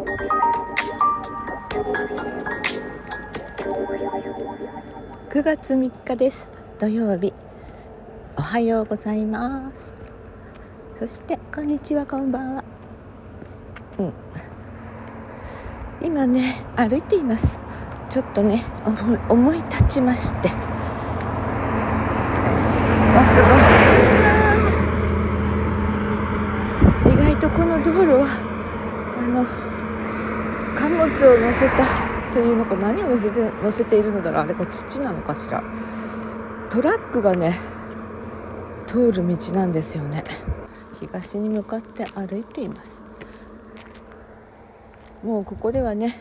9月3日です。土曜日。おはようございます。そしてこんにちはこんばんは。うん。今ね歩いています。ちょっとね思い立ちましてわすごい意外とこの道路はあのを乗せたっていうのか何を乗せて乗せているのだろうあれこれ土なのかしら。トラックがね通る道なんですよね。東に向かって歩いています。もうここではね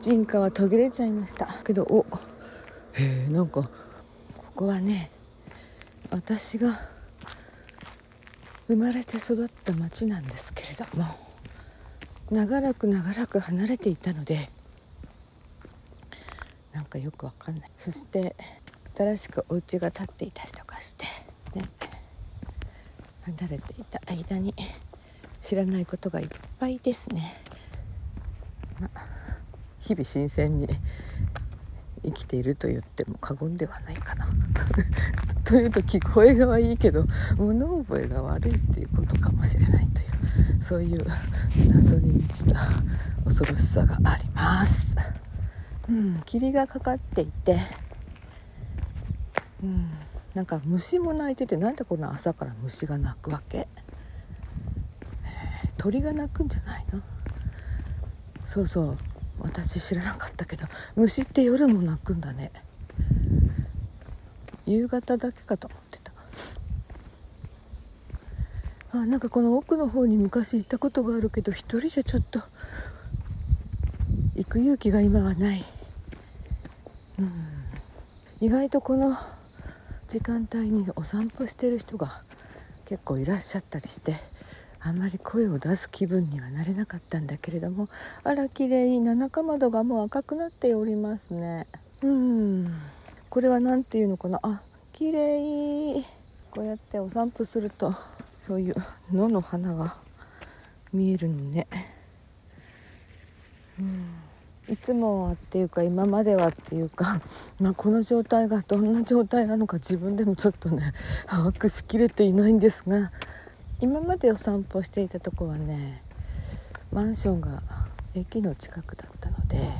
人家は途切れちゃいました。けどおへえんかここはね私が生まれて育った町なんですけれども。長らく長らく離れていたのでなんかよくわかんない。そして新しくお家が建っていたりとかしてね離れていた間に知らないことがいっぱいですね、ま日々新鮮に生きていると言っても過言ではないかな。というと聞こえがはいいけど物覚えが悪いっていうことかもしれないというそういう謎に満ちた恐ろしさがあります。うん、霧がかかっていて、うん、なんか虫も鳴いててなんでこんな朝から虫が鳴くわけ？鳥が鳴くんじゃないの？そうそう。私知らなかったけど虫って夜も鳴くんだね。夕方だけかと思ってた。あなんかこの奥の方に昔行ったことがあるけど一人じゃちょっと行く勇気が今はない。うん、意外とこの時間帯にお散歩してる人が結構いらっしゃったりして。あんまり声を出す気分にはなれなかったんだけれどもあら綺麗七かまどがもう赤くなっておりますね。うん。これは何ていうのかな？あ綺麗。こうやってお散歩するとそういう野の花が見えるのね。うん。いつもはっていうか今まではっていうか、まあ、この状態がどんな状態なのか自分でもちょっとね把握しきれていないんですが今までお散歩していたとこはねマンションが駅の近くだったので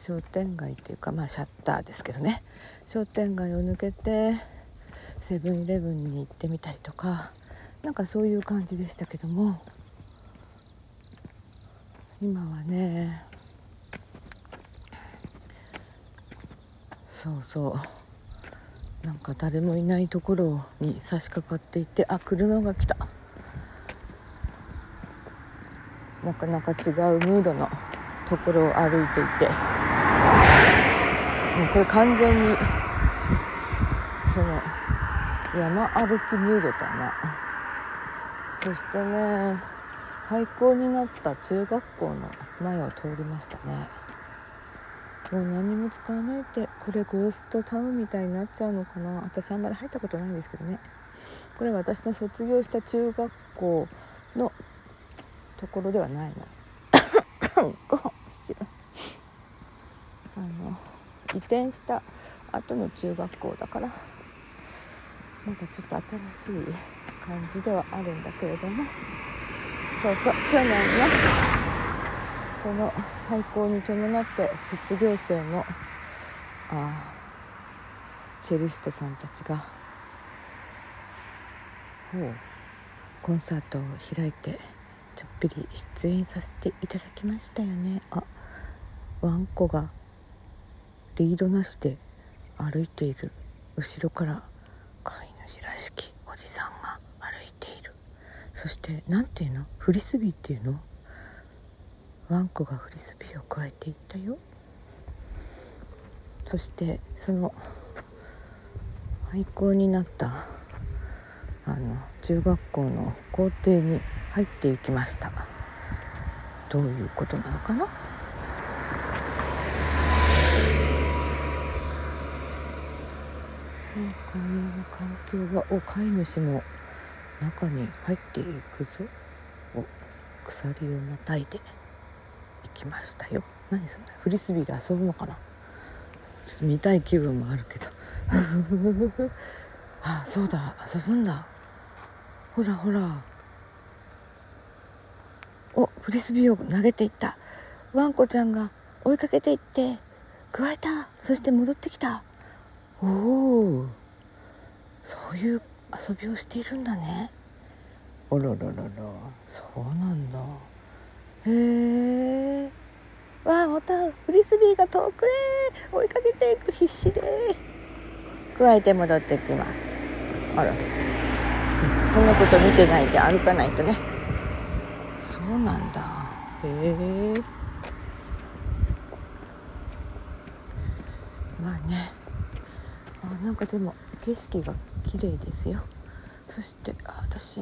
商店街っていうかまあシャッターですけどね。商店街を抜けてセブンイレブンに行ってみたりとかなんかそういう感じでしたけども今はねそうそう。なんか誰もいないところに差し掛かっていてあ車が来た。なかなか違うムードのところを歩いていて。もうこれ完全にその山歩きムードだな。そしてね廃校になった中学校の前を通りましたね。もう何も使わないってこれゴーストタウンみたいになっちゃうのかな。私あんまり入ったことないんですけどね。これ私の卒業した中学校のところではないの。あの移転した後の中学校だからなんかちょっと新しい感じではあるんだけれども。そうそう去年のその廃校に伴って卒業生のあチェリストさんたちがコンサートを開いてちょっぴり出演させていただきましたよね。あワンコがリードなしで歩いている後ろから飼い主らしきおじさんが歩いている。そして何ていうの？フリスビーっていうの？ワンコがフリスビーをくわえていったよ。そしてその廃校になったあの中学校の校庭に入っていきました。どういうことなのかな？なんかこの環境がお飼い主も中に入っていくぞ。お鎖をまたいで。きましたよ。何それ？フリスビーで遊ぶのかな？見たい気分もあるけど。あそうだ。遊ぶんだ。ほらほら。おフリスビーを投げていった。ワンコちゃんが追いかけていってくわえた。そして戻ってきた。おおそういう遊びをしているんだね。あららららそうなんだ。へえわあまたフリスビーが遠くへ追いかけていく必死で加えて戻ってきます。あら。そんなこと見てないで歩かないとね。そうなんだ。へえまあね。あなんかでも景色が綺麗ですよ。そしてあ私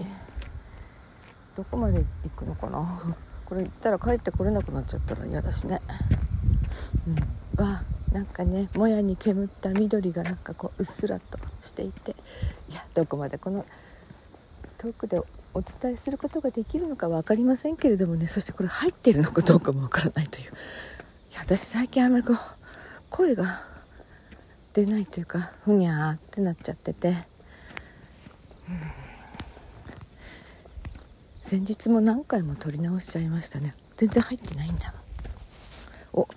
どこまで行くのかな。これ行ったら帰ってこれなくなっちゃったら嫌だしね。うん。わなんかねもやに煙った緑がなんかこううっすらとしていて。いやどこまでこの遠くでお伝えすることができるのか分かりませんけれどもね。そしてこれ入ってるのかどうかも分からないという。いや私最近あんまりこう声が出ないというかふにゃーってなっちゃってて、うん、先日も何回も撮り直しちゃいましたね。全然入ってないんだ。もんお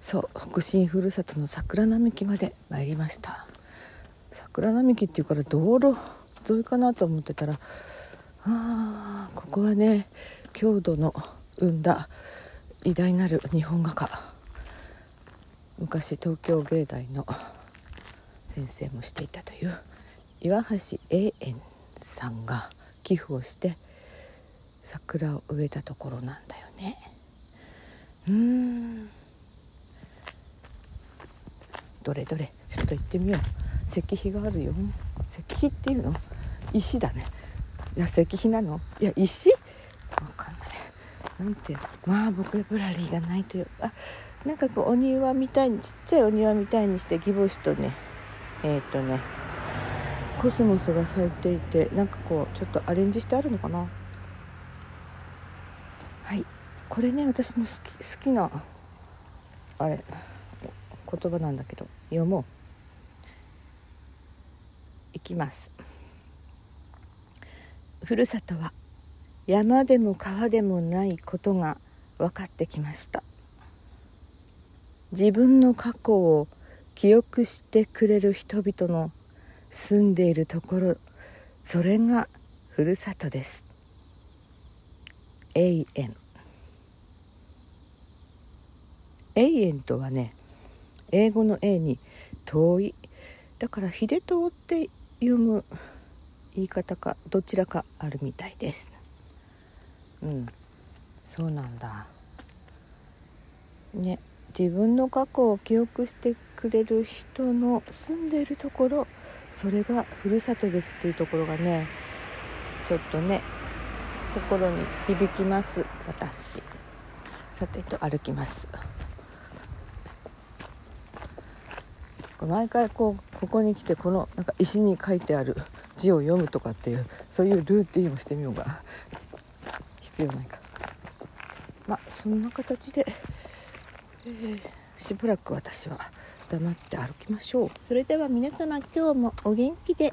そう北進ふるさとの桜並木まで参りました。桜並木っていうから道路沿いかなと思ってたらあここはね郷土の生んだ偉大なる日本画家。昔東京芸大の先生もしていたという岩橋永遠さんが寄付をして桜を植えたところなんだよね。うん。どれどれ。ちょっと行ってみよう。石碑があるよ。石碑っていうの？石だね。いや石碑なの？いや石？わかんない。なんて？まあボキャブラリーがないという。あなんかこうお庭みたいにちっちゃいお庭みたいにしてギボシとね。えっ、ー、とね。コスモスが咲いていてなんかこうちょっとアレンジしてあるのかな？はい。これね私の好き好きなあれ言葉なんだけど読もう。いきます。ふるさとは山でも川でもないことが分かってきました。自分の過去を記憶してくれる人々の住んでいるところそれがふるさとです。永遠永遠とはね英語の A に遠い。だから秀遠って読む言い方かどちらかあるみたいです。うん。そうなんだ。ね自分の過去を記憶してくれる人の住んでいるところそれがふるさとですっていうところがねちょっとね心に響きます。私。さてと歩きます。毎回こうここに来てこのなんか石に書いてある字を読むとかっていうそういうルーティンをしてみようが必要ないか。まあそんな形で、えー、しばらく私は黙って歩きましょう。それでは皆様今日もお元気で。